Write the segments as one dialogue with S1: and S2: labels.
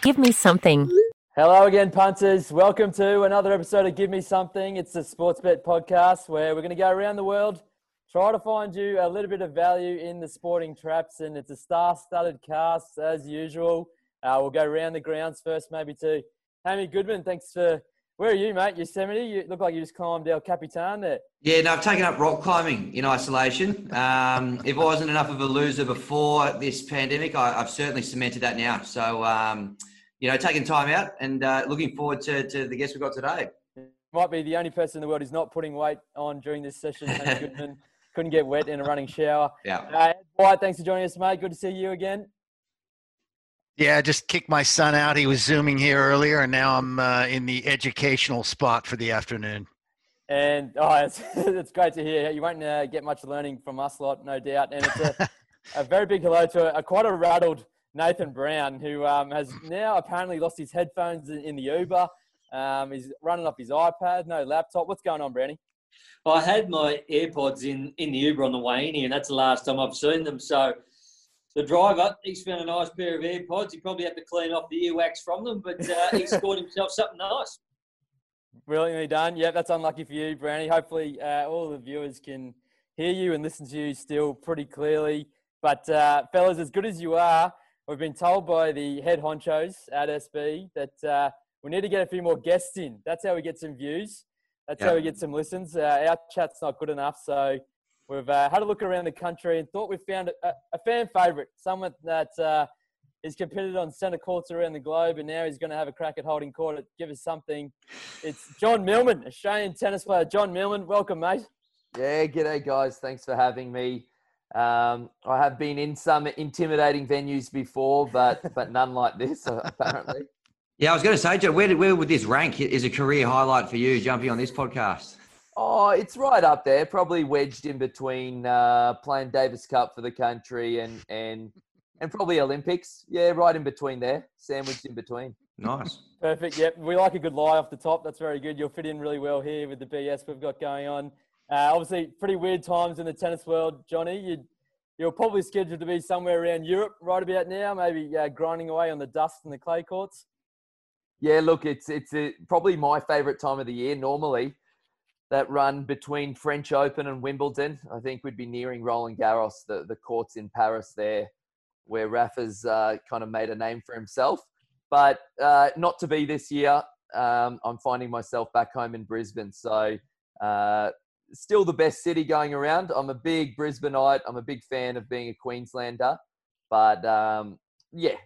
S1: Give me something.
S2: Hello again, punters. Welcome to another episode of Give Me Something. It's the Sports Bet podcast where we're going to go around the world, try to find you a little bit of value in the sporting traps, and it's a star-studded cast as usual. Uh, we'll go around the grounds first, maybe to Hammy Goodman. Thanks for where are you, mate? Yosemite? You look like you just climbed El Capitan there.
S3: Yeah, no, I've taken up rock climbing in isolation. Um, if I wasn't enough of a loser before this pandemic, I, have certainly cemented that now. So, um, you know, taking time out and uh, looking forward to, to the guest we've got today.
S2: Might be the only person in the world who's not putting weight on during this session. Goodman couldn't get wet in a running shower.
S3: Yeah.
S2: Uh, Wyatt, thanks for joining us, mate. Good to see you again.
S4: Yeah, I just kicked my son out. He was zooming here earlier, and now I'm uh, in the educational spot for the afternoon.
S2: And oh, it's, it's great to hear. You won't uh, get much learning from us lot, no doubt. And it's a, a very big hello to a, a quite a rattled Nathan Brown, who um, has now apparently lost his headphones in, in the Uber. Um, he's running off his iPad, no laptop. What's going on, Brownie?
S5: I had my AirPods in, in the Uber on the way in here, and that's the last time I've seen them. So the driver, he's found a nice pair of AirPods. He probably had to clean off the earwax from them, but uh, he scored himself something nice.
S2: Brilliantly done. Yeah, that's unlucky for you, Brownie. Hopefully, uh, all the viewers can hear you and listen to you still pretty clearly. But, uh, fellas, as good as you are, we've been told by the head honchos at SB that uh, we need to get a few more guests in. That's how we get some views. That's how we get some listens. Uh, our chat's not good enough, so We've uh, had a look around the country and thought we found a, a fan favourite, someone that uh, is competed on centre courts around the globe, and now he's going to have a crack at holding court. At give us something. It's John Millman, Australian tennis player. John Millman, welcome, mate.
S6: Yeah, g'day, guys. Thanks for having me. Um, I have been in some intimidating venues before, but but none like this, apparently.
S3: Yeah, I was going to say, Joe, where, where would this rank? Is a career highlight for you jumping on this podcast?
S6: Oh, it's right up there, probably wedged in between uh, playing Davis Cup for the country and and and probably Olympics. Yeah, right in between there, sandwiched in between.
S3: Nice.
S2: Perfect. Yep, we like a good lie off the top. That's very good. You'll fit in really well here with the BS we've got going on. Uh, obviously, pretty weird times in the tennis world, Johnny. you you're probably scheduled to be somewhere around Europe right about now, maybe uh, grinding away on the dust and the clay courts.
S6: Yeah, look, it's it's a, probably my favourite time of the year. Normally, that run between French Open and Wimbledon. I think we'd be nearing Roland Garros, the, the courts in Paris there, where Rafa's uh, kind of made a name for himself. But uh, not to be this year. Um, I'm finding myself back home in Brisbane. So uh, still the best city going around. I'm a big Brisbaneite. I'm a big fan of being a Queenslander. But um, yeah,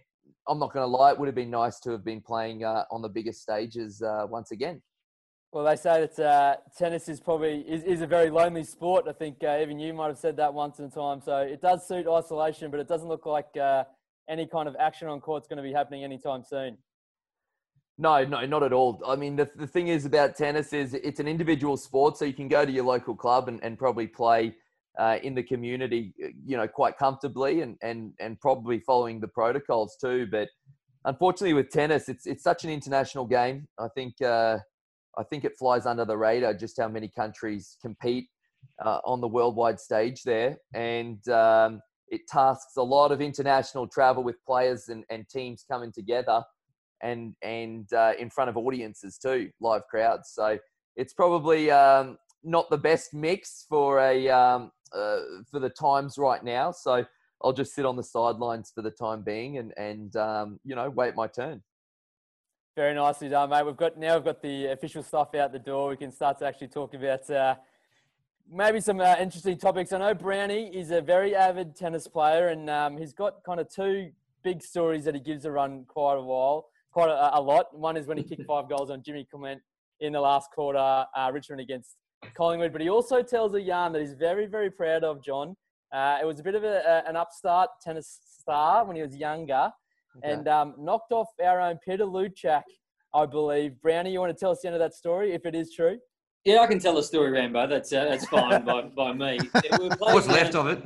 S6: I'm not going to lie. It would have been nice to have been playing uh, on the biggest stages uh, once again.
S2: Well, they say that uh, tennis is probably is, is a very lonely sport. I think uh, even you might have said that once in a time. So it does suit isolation, but it doesn't look like uh, any kind of action on court is going to be happening anytime soon.
S6: No, no, not at all. I mean, the, the thing is about tennis is it's an individual sport, so you can go to your local club and, and probably play uh, in the community, you know, quite comfortably and, and, and probably following the protocols too. But unfortunately, with tennis, it's it's such an international game. I think uh, I think it flies under the radar just how many countries compete uh, on the worldwide stage there. And um, it tasks a lot of international travel with players and, and teams coming together and, and uh, in front of audiences too, live crowds. So it's probably um, not the best mix for, a, um, uh, for the times right now. So I'll just sit on the sidelines for the time being and, and um, you know, wait my turn.
S2: Very nicely done, mate. We've got now we've got the official stuff out the door. We can start to actually talk about uh, maybe some uh, interesting topics. I know Brownie is a very avid tennis player, and um, he's got kind of two big stories that he gives a run quite a while, quite a, a lot. One is when he kicked five goals on Jimmy Clement in the last quarter, uh, Richmond against Collingwood. But he also tells a yarn that he's very, very proud of, John. Uh, it was a bit of a, a, an upstart tennis star when he was younger okay. and um, knocked off our own Peter Luczak, I believe. Brownie, you want to tell us the end of that story, if it is true?
S5: Yeah, I can tell a story, Rambo. That's uh, that's fine by, by me.
S3: What's left of it?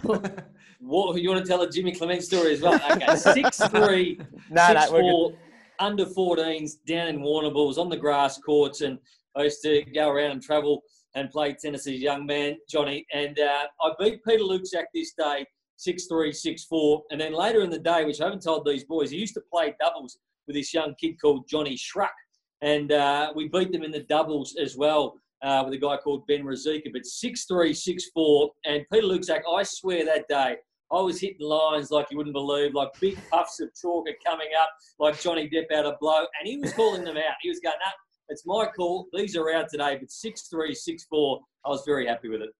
S5: what you want to tell a Jimmy Clement story as well? Okay, six three, no, six no, four, under 14s down in Warrnambool, on the grass courts, and I used to go around and travel and play tennis as a young man, Johnny. And uh, I beat Peter Luczak this day six three, six four, and then later in the day, which I haven't told these boys, he used to play doubles with this young kid called Johnny Schruck, and uh, we beat them in the doubles as well. Uh, with a guy called Ben Razika, but six three, six four, and Peter Luczak, I swear that day, I was hitting lines like you wouldn't believe, like big puffs of chalk are coming up, like Johnny Depp out of blow, and he was calling them out. He was going, "No, it's my call. These are out today." But six three, six four, I was very happy with it.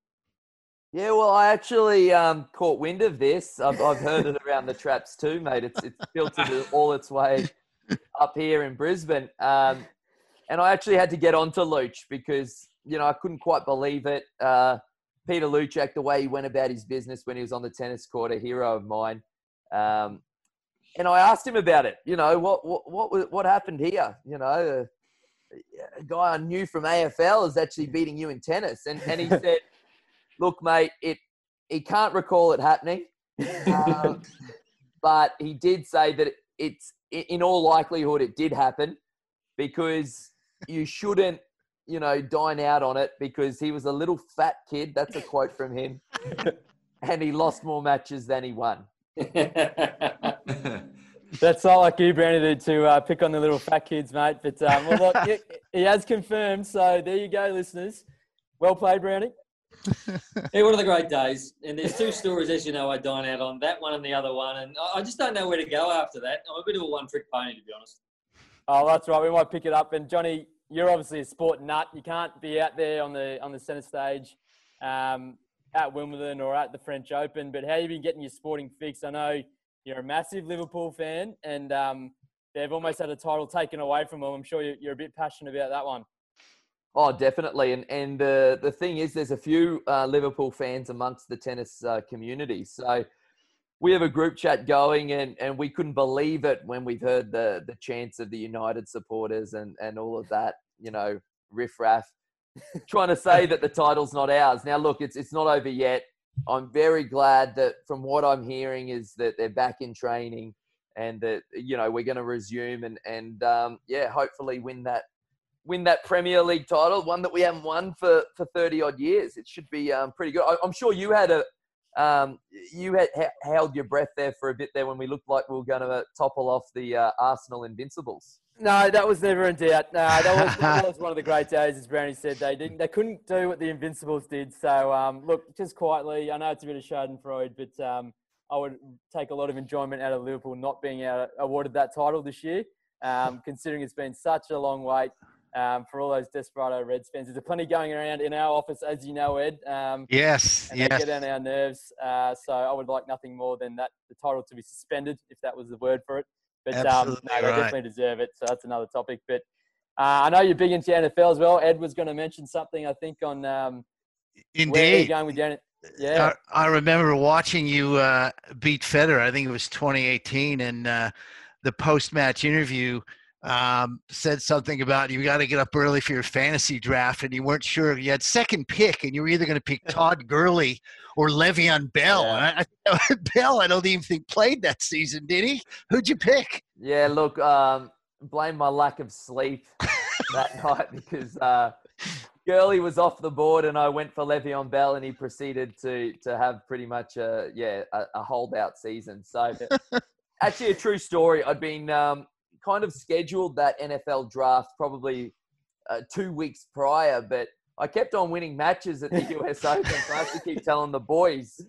S6: Yeah, well, I actually um, caught wind of this. I've, I've heard it around the traps too, mate. It's it's filtered all its way up here in Brisbane, um, and I actually had to get onto Luch because you know I couldn't quite believe it. Uh, Peter Luczak, the way he went about his business when he was on the tennis court, a hero of mine. Um, and I asked him about it. You know, what what what what happened here? You know, a, a guy I knew from AFL is actually beating you in tennis, and and he said, "Look, mate, it he can't recall it happening, um, but he did say that it's in all likelihood it did happen because you shouldn't you know, dine out on it because he was a little fat kid. That's a quote from him. and he lost more matches than he won.
S2: That's not like you, Brandon, to uh, pick on the little fat kids, mate. But um, well, look, he, he, has confirmed. So there you go, listeners. Well played, Brownie.
S5: Yeah, one of the great days. And there's two stories, as you know, I dine out on that one and the other one. And I just don't know where to go after that. I'm a bit of a one trick pony, to be honest.
S2: Oh, that's right. We might pick it up. And Johnny, you're obviously a sport nut. You can't be out there on the on the centre stage um, at Wimbledon or at the French Open. But how you been getting your sporting fix? I know you're a massive Liverpool fan, and um, they've almost had a title taken away from them. I'm sure you're a bit passionate about that one.
S6: Oh, definitely. And and uh, the thing is, there's a few uh, Liverpool fans amongst the tennis uh, community. So we have a group chat going and, and we couldn't believe it when we've heard the, the chants of the United supporters and, and all of that, you know, riffraff trying to say that the title's not ours. Now, look, it's, it's not over yet. I'm very glad that from what I'm hearing is that they're back in training and that, you know, we're going to resume and, and um, yeah, hopefully win that win that Premier League title, one that we haven't won for, for 30 odd years. It should be um, pretty good. I, am sure you had a, um, you had held your breath there for a bit there when we looked like we were going to topple off the uh, Arsenal Invincibles.
S2: No, that was never in doubt. No, that was, that was one of the great days, as Brownie said. They didn't, they couldn't do what the Invincibles did. So, um, look, just quietly, I know it's a bit of Schadenfreude, but um, I would take a lot of enjoyment out of Liverpool not being awarded that title this year, um, considering it's been such a long wait um, for all those Desperado Reds fans. There's plenty going around in our office, as you know, Ed.
S4: Um, yes,
S2: and
S4: yes.
S2: They get on our nerves. Uh, so I would like nothing more than that the title to be suspended, if that was the word for it. But um, no, they right. definitely deserve it. So that's another topic. But uh, I know you're big into NFL as well. Ed was going to mention something, I think, on um,
S4: Indeed.
S2: going with your
S4: yeah. I, I, remember watching you uh, beat Federer. I think it was 2018, and uh, the post-match interview – um, said something about you got to get up early for your fantasy draft, and you weren't sure. You had second pick, and you were either going to pick Todd Gurley or Le'Veon Bell. Yeah. I, I, Bell, I don't even think played that season, did he? Who'd you pick?
S6: Yeah, look, um, blame my lack of sleep that night because uh, Gurley was off the board, and I went for Le'Veon Bell, and he proceeded to to have pretty much a yeah a, a holdout season. So. Actually, a true story. I'd been um, kind of scheduled that NFL draft probably uh, two weeks prior, but I kept on winning matches at the US Open. So I have to keep telling the boys,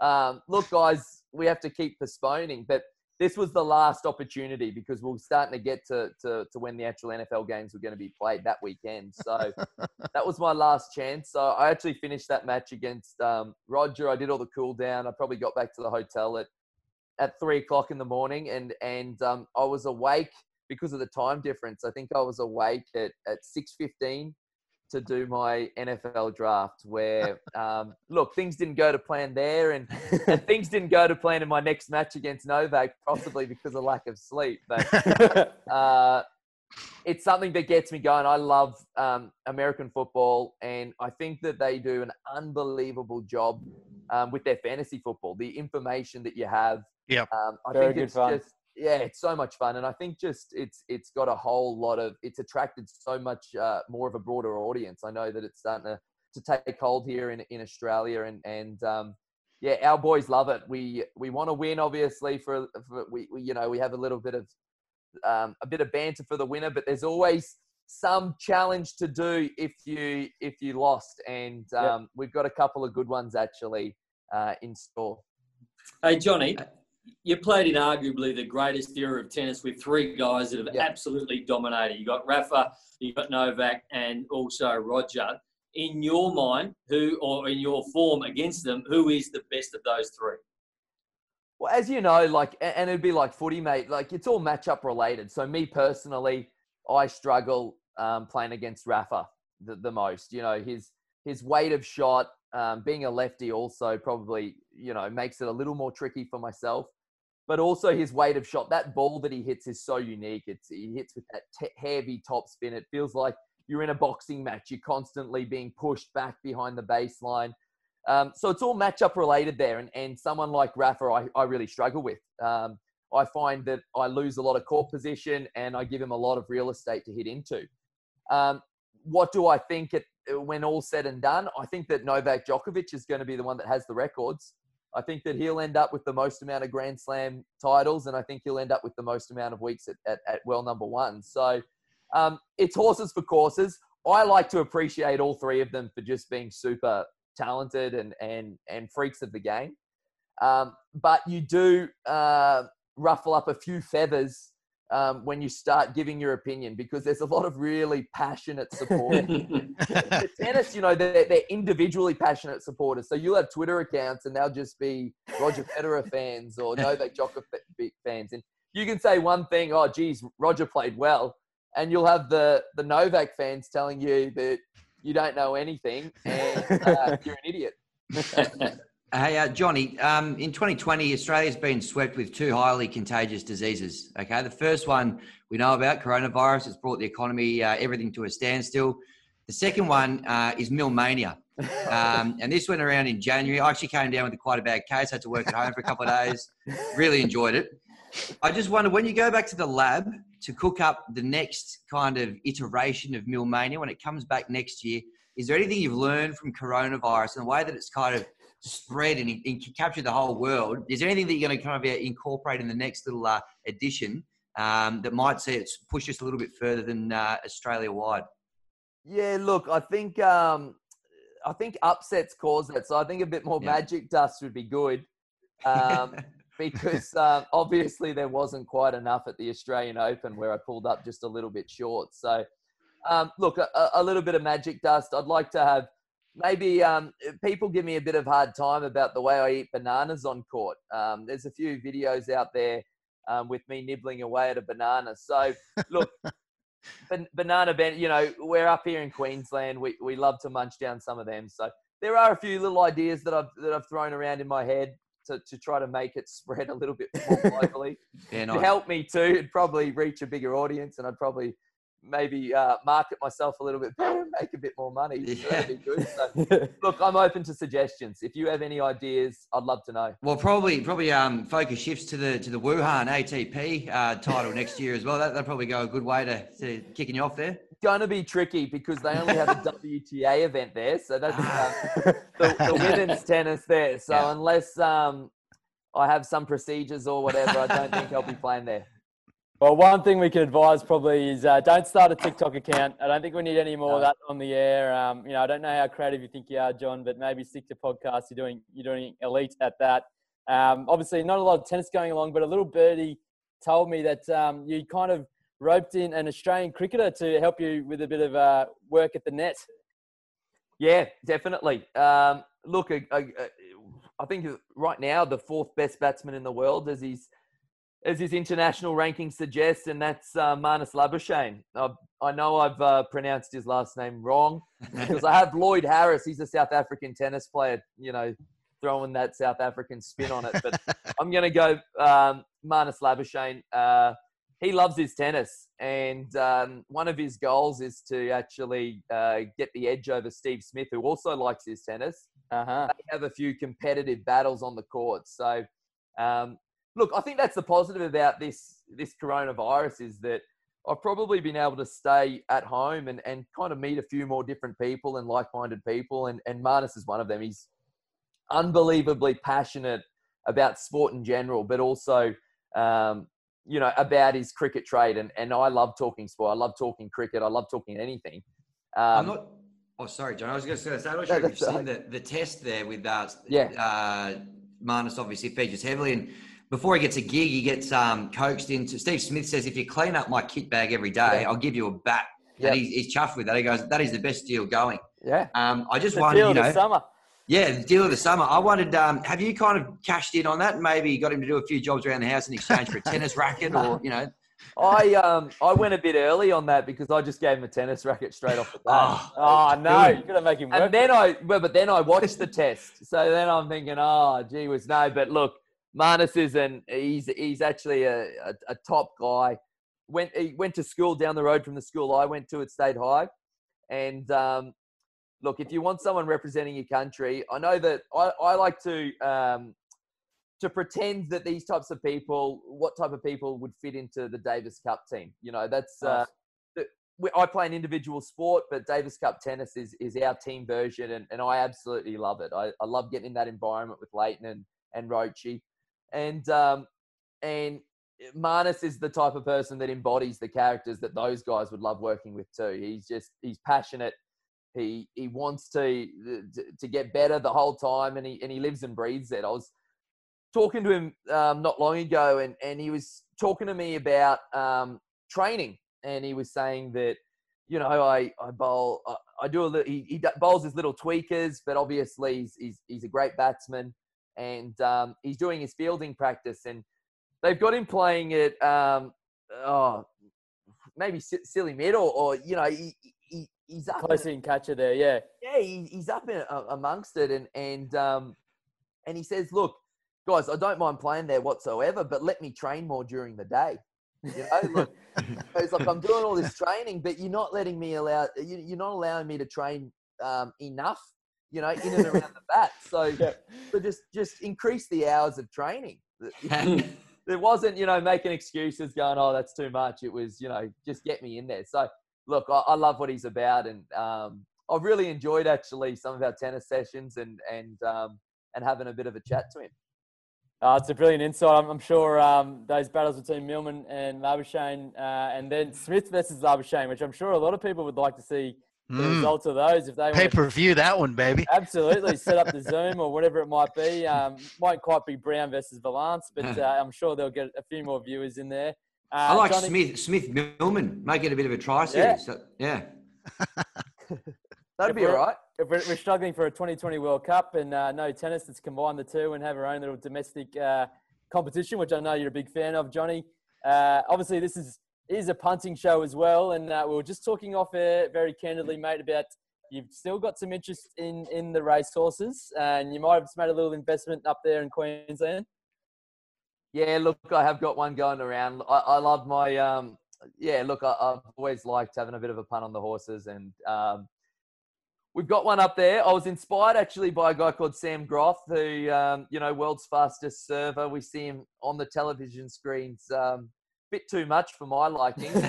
S6: um, look, guys, we have to keep postponing. But this was the last opportunity because we are starting to get to, to, to when the actual NFL games were going to be played that weekend. So that was my last chance. So I actually finished that match against um, Roger. I did all the cool down. I probably got back to the hotel at at three o'clock in the morning, and and um, I was awake because of the time difference. I think I was awake at at six fifteen to do my NFL draft. Where um, look, things didn't go to plan there, and, and things didn't go to plan in my next match against Novak, possibly because of lack of sleep. But uh, it's something that gets me going. I love um, American football, and I think that they do an unbelievable job um, with their fantasy football. The information that you have
S4: yeah,
S6: um, I Very think it's fun. just yeah, it's so much fun, and I think just it's it's got a whole lot of it's attracted so much uh, more of a broader audience. I know that it's starting to to take hold here in in Australia, and and um, yeah, our boys love it. We we want to win, obviously. For, for we, we, you know, we have a little bit of um, a bit of banter for the winner, but there's always some challenge to do if you if you lost, and um, yep. we've got a couple of good ones actually uh, in store.
S5: Hey, Johnny, you played in arguably the greatest era of tennis with three guys that have yep. absolutely dominated. You got Rafa, you got Novak, and also Roger. In your mind, who or in your form against them, who is the best of those three?
S6: Well, as you know, like, and it'd be like footy, mate. Like, it's all matchup related. So, me personally, I struggle um, playing against Rafa the, the most. You know, his his weight of shot, um, being a lefty, also probably you know makes it a little more tricky for myself but also his weight of shot. That ball that he hits is so unique. It's he hits with that t- heavy top spin. It feels like you're in a boxing match. You're constantly being pushed back behind the baseline. Um, so it's all matchup related there. And, and someone like Rafa, I, I really struggle with. Um, I find that I lose a lot of court position and I give him a lot of real estate to hit into. Um, what do I think it, when all said and done? I think that Novak Djokovic is going to be the one that has the records. I think that he'll end up with the most amount of Grand Slam titles, and I think he'll end up with the most amount of weeks at, at, at well number one. So um, it's horses for courses. I like to appreciate all three of them for just being super talented and and and freaks of the game. Um, but you do uh, ruffle up a few feathers um, when you start giving your opinion because there's a lot of really passionate support. tennis, you know, they're, they're, individually passionate supporters. So you'll have Twitter accounts and they'll just be Roger Federer fans or Novak Djokovic fans. And you can say one thing, oh, geez, Roger played well. And you'll have the, the Novak fans telling you that you don't know anything and uh, you're an idiot.
S3: Hey, uh, Johnny, um, in 2020, Australia's been swept with two highly contagious diseases. Okay, the first one we know about, coronavirus, has brought the economy, uh, everything to a standstill. The second one uh, is Millmania. Um, and this went around in January. I actually came down with a quite a bad case, had to work at home for a couple of days. Really enjoyed it. I just wonder when you go back to the lab to cook up the next kind of iteration of Millmania, when it comes back next year, is there anything you've learned from coronavirus and the way that it's kind of spread and, and capture the whole world. Is there anything that you're going to kind of uh, incorporate in the next little uh, edition um, that might see it push us a little bit further than uh, Australia wide?
S6: Yeah, look, I think um, I think upsets cause that, so I think a bit more yeah. magic dust would be good. Um, because um, obviously there wasn't quite enough at the Australian Open where I pulled up just a little bit short. So, um, look, a, a, little bit of magic dust. I'd like to have maybe um, people give me a bit of hard time about the way I eat bananas on court. Um, there's a few videos out there um, with me nibbling away at a banana. So look, ban- banana ben, you know, we're up here in Queensland. We we love to munch down some of them. So there are a few little ideas that I've that I've thrown around in my head. To, to try to make it spread a little bit more globally. yeah, nice. To help me too, it'd probably reach a bigger audience and I'd probably maybe uh, market myself a little bit better, and make a bit more money. Yeah. That'd be good. So, look, I'm open to suggestions. If you have any ideas, I'd love to know.
S3: Well, probably probably um, focus shifts to the to the Wuhan ATP uh, title next year as well. That that'd probably go a good way to, to kicking you off there.
S6: Going to be tricky because they only have a WTA event there, so that's uh, the, the, women's tennis there. So yeah. unless um, I have some procedures or whatever, I don't think I'll be playing there.
S2: Well, one thing we can advise probably is uh, don't start a TikTok account. I don't think we need any more no. of that on the air. Um, you know, I don't know how creative you think you are, John, but maybe stick to podcasts. You're doing you're doing elite at that. Um, obviously, not a lot of tennis going along, but a little birdie told me that um, you kind of roped in an Australian cricketer to help you with a bit of uh, work at the net.
S6: Yeah, definitely. Um, look, I think right now the fourth best batsman in the world, as he's as his international ranking suggests, and that's uh, Marnus Labuschagne. I, I know I've uh, pronounced his last name wrong because I have Lloyd Harris. He's a South African tennis player, you know, throwing that South African spin on it. But I'm going to go um, Marnus Labuschagne. Uh, he loves his tennis, and um, one of his goals is to actually uh, get the edge over Steve Smith, who also likes his tennis. Uh-huh. They have a few competitive battles on the court, so um, look, I think that's the positive about this this coronavirus is that I've probably been able to stay at home and, and kind of meet a few more different people and like minded people. And, and Marnus is one of them. He's unbelievably passionate about sport in general, but also, um, you know, about his cricket trade. And, and I love talking sport. I love talking cricket. I love talking anything. Um,
S3: I'm not. Oh, sorry, John. I was going to say, I'm not sure if you've seen the, the test there with uh,
S6: yeah.
S3: Uh, Marnus obviously features heavily. And before he gets a gig, he gets um, coaxed into. Steve Smith says, if you clean up my kit bag every day, yeah. I'll give you a bat. Yeah. And he's, he's chuffed with that. He goes, that is the best deal going.
S6: Yeah.
S3: Um, I just wondered,
S2: deal
S3: you
S2: of
S3: know,
S2: the summer.
S3: yeah, the deal of the summer. I wondered, um, have you kind of cashed in on that? and Maybe got him to do a few jobs around the house in exchange for a tennis racket, or you know,
S6: I um I went a bit early on that because I just gave him a tennis racket straight off the bat.
S2: Oh, no.
S3: Good.
S2: you're gonna make him work.
S6: and then I but, but then I watched the test. So then I'm thinking, oh gee was no, but look, Marnus is an he's he's actually a, a, a top guy. Went he went to school down the road from the school I went to at State High. And um look, if you want someone representing your country, I know that I, I like to um to pretend that these types of people, what type of people would fit into the Davis Cup team. You know, that's uh, I play an individual sport, but Davis Cup tennis is is our team version, and, and I absolutely love it. I, I love getting in that environment with Lleyton and and Rochi, and um, and Marnus is the type of person that embodies the characters that those guys would love working with too. He's just he's passionate. He he wants to to get better the whole time, and he and he lives and breathes it. I was talking to him um, not long ago, and, and he was talking to me about um, training, and he was saying that you know I I bowl I, I do a little, he, he bowls his little tweakers, but obviously he's he's, he's a great batsman, and um, he's doing his fielding practice, and they've got him playing at um, oh maybe si- silly mid or, or you know he, he he's up
S2: Close in catcher there, yeah.
S6: yeah, he, he's up in, uh, amongst it, and and um, and he says, "Look, guys, I don't mind playing there whatsoever, but let me train more during the day." You know, look, it's like I'm doing all this training, but you're not letting me allow. you- You're not allowing me to train um, enough. You know, in and around the bat. So,
S2: Yeah.
S6: So just just increase the hours of training. It wasn't, you know, making excuses, going, "Oh, that's too much." It was, you know, just get me in there. So, look, I, I love what he's about, and um, I've really enjoyed actually some of our tennis sessions and and um, and having a bit of a chat to him.
S2: Uh, it's a brilliant insight. I'm, I'm sure um, those battles between Millman and Labuschagne, uh, and then Smith versus Labuschagne, which I'm sure a lot of people would like to see the
S4: Mm.
S2: results of those if they
S4: Pay
S2: want to
S4: per view that one, baby.
S2: absolutely set up the Zoom or whatever it might be. Um, might quite be Brown versus Valance, but uh, I'm sure they'll get a few more viewers in there. Uh,
S3: I like
S2: Johnny-
S3: Smith Smith Millman. Make it a bit of a try series. So- yeah.
S6: That'd
S2: If
S6: be all
S2: we're-
S6: right.
S2: if we're, we're struggling for a 2020 World Cup and uh, no tennis, let's combine the two and have our own little domestic uh, competition, which I know you're a big fan of, Johnny. Uh, obviously, this is is a punting show as well, and uh, we were just talking off air very candidly, mate, about you've still got some interest in in the race horses, and you might have just made a little investment up there in Queensland.
S6: Yeah, look, I have got one going around. I, I love my um, yeah. Look, I, I've always liked having a bit of a pun on the horses, and um, we've got one up there. I was inspired actually by a guy called Sam Groth, who um, you know, world's fastest server. We see him on the television screens. Um, bit too much for my liking.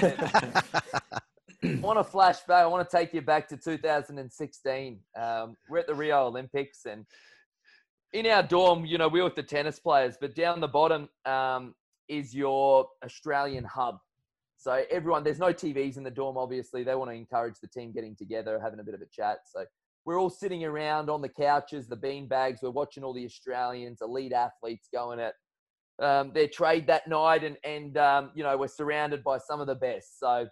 S6: I want to flash back. I want to take you back to 2016. Um, we're at the Rio Olympics, and in our dorm, you know, we're with the tennis players, but down the bottom um, is your Australian hub. So everyone, there's no TVs in the dorm. Obviously, they want to encourage the team getting together, having a bit of a chat. So we're all sitting around on the couches, the bean bags. We're watching all the Australians, elite athletes going at um, their trade that night, and and um, you know we're surrounded by some of the best. So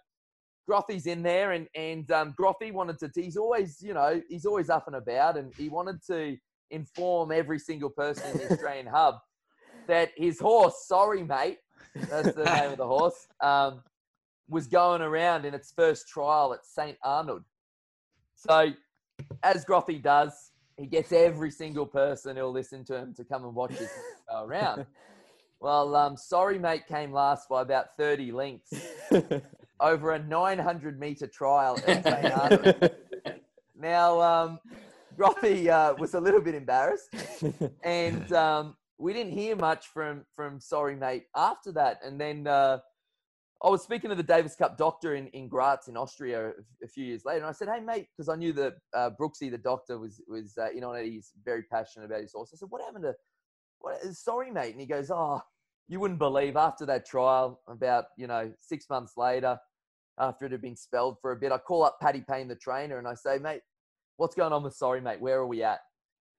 S6: Grothy's in there, and and um, Grothy wanted to. He's always you know he's always up and about, and he wanted to inform every single person in the Australian hub that his horse, sorry mate, that's the name of the horse, um, was going around in its first trial at St Arnold. So, as Grothy does, he gets every single person who'll listen to him to come and watch his go around. Well, um, sorry mate came last by about 30 lengths over a 900 meter trial at St Arnold. Now, um, Grothy uh, was a little bit embarrassed, and um, we didn't hear much from from Sorry Mate after that. And then uh, I was speaking to the Davis Cup doctor in, in Graz in Austria a, a few years later, and I said, "Hey, mate," because I knew that uh, Brooksy, the doctor, was was uh, in on it. He's very passionate about his horse. I said, "What happened to? What? Sorry, mate." And he goes, "Oh, you wouldn't believe after that trial, about you know six months later, after it had been spelled for a bit, I call up Paddy Payne, the trainer, and I say, mate, what's going on with Sorry, mate? Where are we at?"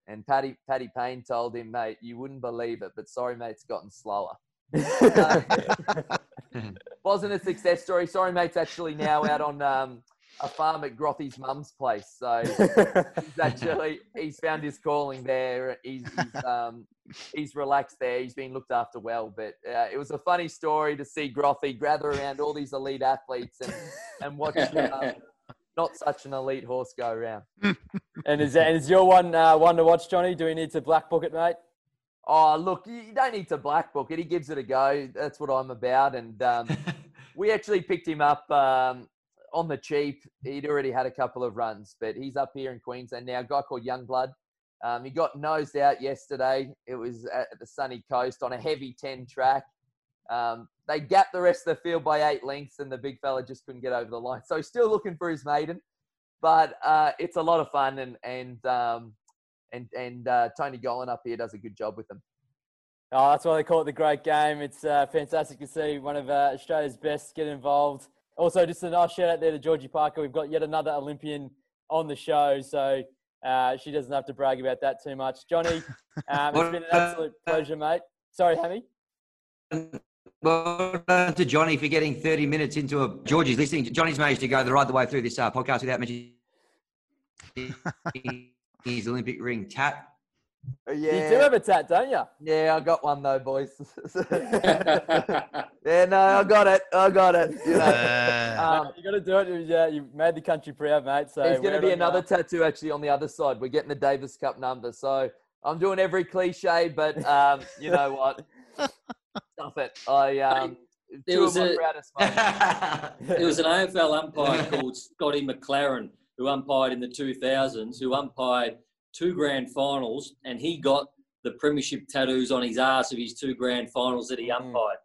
S6: And Paddy Paddy Payne told him, "Mate, you wouldn't believe it, but Sorry, mate, it's gotten slower." wasn't a success story. Sorry, mate's actually now out on um, a farm at Grothy's mum's place. So he's actually he's found his calling there. He's he's, um, he's relaxed there. He's been looked after well. But uh, it was a funny story to see Grothy gather around all these elite athletes and and watch. Um, not such an elite horse go around.
S2: and is that, is your one uh, one to watch, Johnny? Do we need to black book it, mate?
S6: Oh, look, you don't need to black book it. He gives it a go. That's what I'm about. And um, we actually picked him up um, on the cheap. He'd already had a couple of runs, but he's up here in Queensland now. A guy called Youngblood. Um, he got nosed out yesterday. It was at the sunny coast on a heavy 10 track. Um, they gapped the rest of the field by eight lengths, and the big fella just couldn't get over the line. So he's still looking for his maiden, but uh, it's a lot of fun, and and um, and and uh, Tony Gollan up here does a good job with them.
S2: Oh, that's why they call it the great game. It's uh, fantastic to see one of uh, Australia's best get involved. Also, just a nice shout out there to Georgie Parker. We've got yet another Olympian on the show, so uh, she doesn't have to brag about that too much. Johnny, um, it's been an absolute pleasure, mate. Sorry, Hammy.
S3: Well done to Johnny for getting 30 minutes into a. Georgie's listening. Johnny's managed to go the right the way through this uh, podcast without mentioning his Olympic ring tat.
S6: Uh, yeah.
S2: You do have a tat, don't you?
S6: Yeah, I got one though, boys. yeah, no, I got it. I got it. You, know.
S4: Uh,
S2: um, you got to do it. Yeah, you made the country proud, mate. So
S6: there's going to be another
S2: your-
S6: tattoo actually on the other side. We're getting the Davis Cup number, so I'm doing every cliche, but um, you know what? Stuff it. I um,
S5: There
S6: two
S5: was
S6: of
S5: a-
S6: proudest moments.
S5: There was an AFL umpire called Scotty McLaren who umpired in the 2000s, who umpired two grand finals, and he got the premiership tattoos on his ass of his two grand finals that he
S2: Mm.
S5: umpired.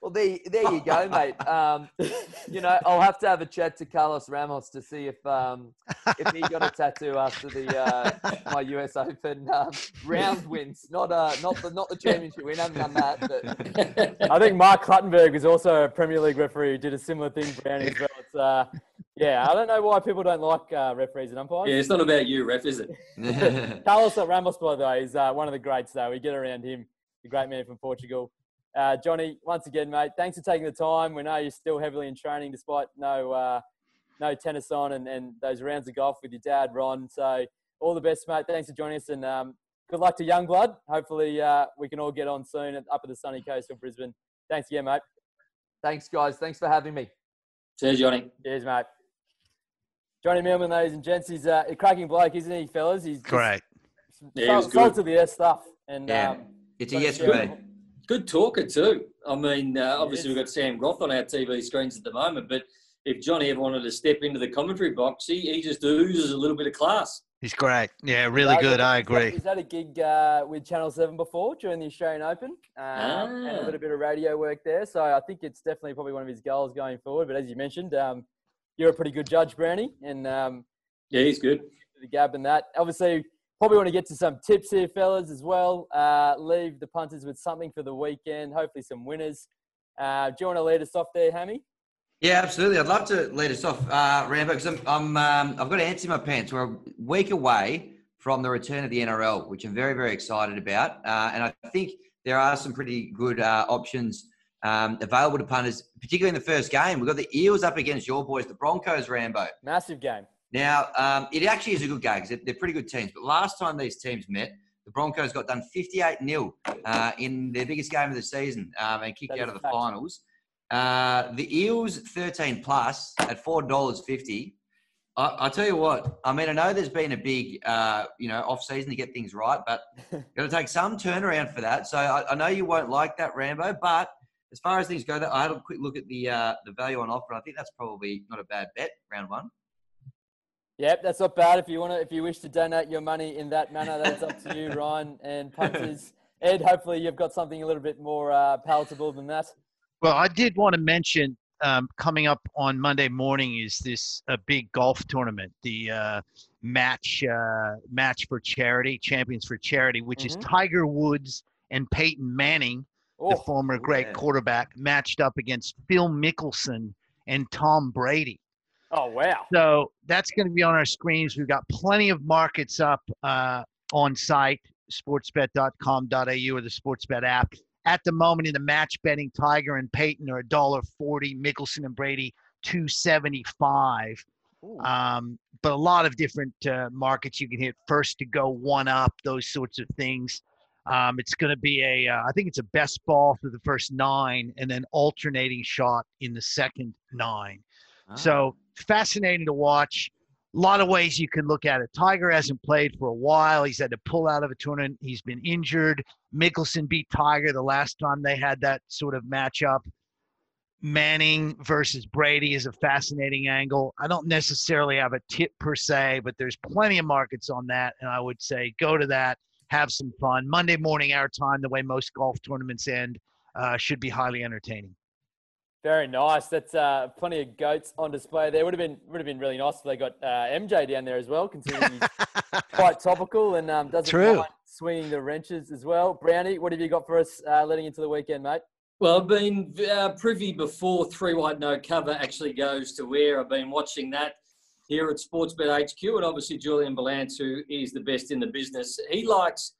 S6: Well, there, there you go, mate. Um, you know, I'll have to have a chat to Carlos Ramos to see if um, if he got a tattoo after the uh, my US Open um, round wins, not uh, not the not the championship win. I haven't done that, but
S2: I think Mark Clattenburg was also a Premier League referee who did a similar thing, Brownie, as well. It's, uh, yeah, I don't know why people don't like uh, referees and umpires.
S5: yeah, it's not about you, ref, is it?
S2: Carlos Ramos, by the way, is uh, one of the greats, though. We get around him, the great man from Portugal. Uh, Johnny, once again, mate, thanks for taking the time. We know you're still heavily in training despite no uh, no tennis on and, and those rounds of golf with your dad, Ron. So, all the best, mate. Thanks for joining us and um, good luck to young blood. Hopefully, uh, we can all get on soon at, up at the sunny coast of Brisbane. Thanks again, mate.
S6: thanks, guys. Thanks for having me.
S5: Cheers, Johnny.
S2: Cheers, mate. Johnny Millman, ladies and gents, he's uh, a cracking bloke, isn't he, fellas? He's just
S4: great.
S5: Yeah, he
S2: sold,
S5: was good.
S2: to the earth stuff. And
S3: Yeah.
S2: um,
S3: it's a yes for me.
S5: Good talker too. I mean, uh, obviously
S2: is.
S5: we've got Sam Groth on our TV screens at the moment, but if Johnny ever wanted to step into the commentary box, he, he just oozes a little bit of class.
S4: He's great. Yeah, really
S2: Uh,
S4: good. I agree.
S2: He's that a gig uh, with Channel 7 before during the Australian Open? Um, And a
S5: Ah.
S2: little bit of radio work there. So I think it's definitely probably one of his goals going forward. But as you mentioned, um, you're a pretty good judge, Brownie, and um,
S5: Yeah, he's good.
S2: the gab and that. Obviously, probably want to get to some tips here, fellas, as well. Uh, leave the punters with something for the weekend, hopefully some winners. Uh, do you want to lead us off there, Hammy?
S3: Yeah, absolutely. I'd love to lead us off, uh, Rambo, because I'm, I'm um, I've got ants in my pants. We're a week away from the return of the NRL, which I'm very, very excited about. Uh, and I think there are some pretty good uh, options um, available to punters, particularly in the first game. We've got the Eels up against your boys, the Broncos, Rambo.
S2: Massive game.
S3: Now, um, it actually is a good game because they're, they're pretty good teams. But last time these teams met, the Broncos got done 58 0 uh, in their biggest game of the season um, and kicked
S2: That
S3: out of the
S2: fact.
S3: finals. Uh, the Eels 13 plus at $4.50. I, I tell you what, I mean, I know there's been a big, uh, you know, off season to get things right, but it'll take some turnaround for that. So I, I know you won't like that, Rambo, but as far as things go, I had a quick look at the uh, the value on offer, and I think that's probably not a bad bet, round one.
S2: Yep, that's not bad. If you want to, if you wish to donate your money in that manner, that's up to you, Ryan and punters. Ed, hopefully you've got something a little bit more uh, palatable than that.
S4: Well, I did want to mention um, coming up on Monday morning is this a big golf tournament, the uh, match uh, match for charity, Champions for Charity, which
S2: Mhm.
S4: is Tiger Woods and Peyton Manning, the
S2: Oh,
S4: former great
S3: yeah.
S4: quarterback, matched up against Phil Mickelson and Tom Brady.
S2: oh wow.
S4: So that's going to be on our screens. We've got plenty of markets up uh, on site, sportsbet.com.au or the Sportsbet app. At the moment, in the match betting, Tiger and Peyton are $1.40, Mickelson and Brady 275
S2: Ooh.
S4: um, but a lot of different uh, markets you can hit first to go one up those sorts of things um, it's going to be a uh, i think it's a best ball for the first nine and then alternating shot in the second nine.
S3: Ah.
S4: so fascinating to watch. A lot of ways you can look at it. Tiger hasn't played for a while. He's had to pull out of a tournament. He's been injured. Mickelson beat tiger the last time they had that sort of matchup. Manning versus Brady is a fascinating angle. I don't necessarily have a tip per se, but there's plenty of markets on that. And I would say go to that, have some fun. Monday morning, our time, the way most golf tournaments end, uh, should be highly entertaining.
S2: Very nice. That's uh, plenty of goats on display there. Would have been would have been really nice if they got uh, MJ down there as well, considering he's quite topical and um, doesn't
S4: True.
S2: mind swinging the wrenches as well. Brownie, what have you got for us uh, leading into the weekend, mate?
S5: Well, I've been uh, privy before Three Wide No Cover actually goes to where I've been watching that here at Sportsbet HQ, and obviously Julian Balance, who is the best in the business. He likes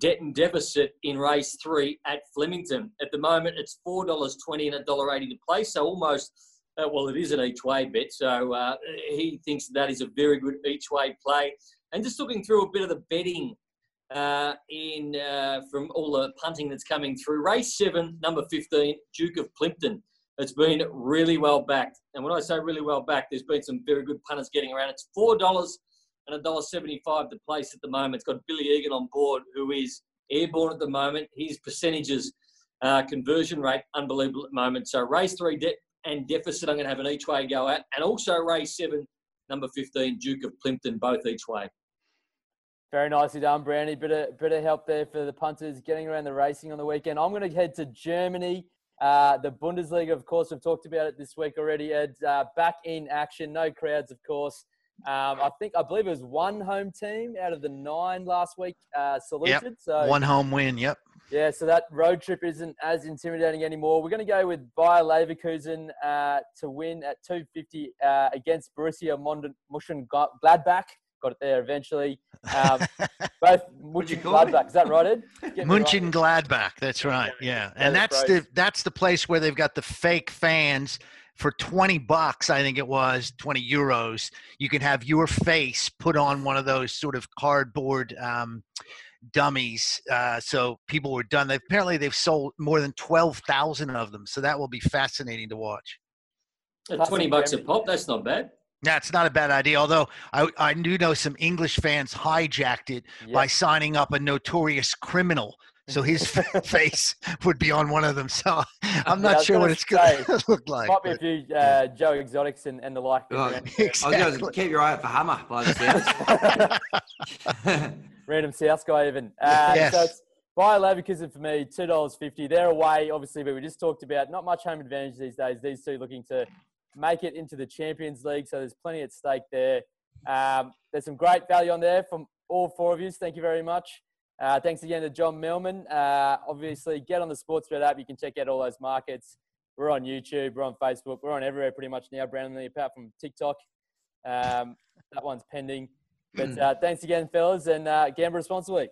S5: debt and deficit in race three at Flemington. At the moment, it's four dollars twenty and a dollar eighty to play, so almost. Uh, well, it is an each way bet, so uh, he thinks that is a very good each way play. And just looking through a bit of the betting uh, in uh, from all the punting that's coming through. Race seven, number fifteen, Duke of Plimpton. It's been really well backed, and when I say really well backed, there's been some very good punters getting around. It's four dollars and a dollar seventy-five to place at the moment. It's got Billy Egan on board, who is airborne at the moment. His percentages, uh, conversion rate, unbelievable at the moment. So race three, debt and deficit, I'm going to have an each way go at, and also race seven, number fifteen, Duke of Plimpton, both each way.
S2: Very nicely done, Brownie. Bit of, bit of help there for the punters getting around the racing on the weekend. I'm going to head to Germany. Uh, the Bundesliga, of course, we've talked about it this week already. Ed, uh, back in action, no crowds, of course. Um, I think I believe it was one home team out of the nine last week uh, saluted. So
S4: One home win. Yep.
S2: yeah, so that road trip isn't as intimidating anymore. We're going to go with Bayer Leverkusen uh, to win at 250 uh, against Borussia Mönchengladbach. Got it there eventually. Um, both
S3: What'd you
S2: Mönchengladbach.
S3: call
S2: that right, Ed? Getting it right.
S4: Munchen Gladbach. That's right. Yeah, and that's the that's the place where they've got the fake fans for 20 bucks i think it was 20 euros you can have your face put on one of those sort of cardboard um, dummies uh, so people were done they apparently they've sold more than 12000 of them so that will be fascinating to watch
S5: At 20 bucks a pop, that's not bad.
S4: That's not a bad idea although i, I do know some english fans hijacked it by signing up a notorious criminal so his face would be on one of them so i'm not
S2: was
S4: sure what it's going to look like
S2: Might be a few uh, Joe Exotics and, and the like.
S3: Oh,
S2: around.
S3: I was going to keep your eye out for Hammer by the sounds.
S2: Random South guy even. Um,
S4: Yes.
S2: So it's Bayer Leverkusen for me, two dollars fifty. They're away, obviously, but we just talked about not much home advantage these days. These two looking to make it into the Champions League, so there's plenty at stake there. Um, there's some great value on there from all four of you. Thank you very much. Uh, thanks again to John Millman. Uh, obviously, get on the Sportsbet app. You can check out all those markets. We're on YouTube. We're on Facebook. We're on everywhere pretty much now, Brownlee, apart from TikTok. Um, that one's pending. But uh, thanks again, fellas, and uh, gamble responsibly.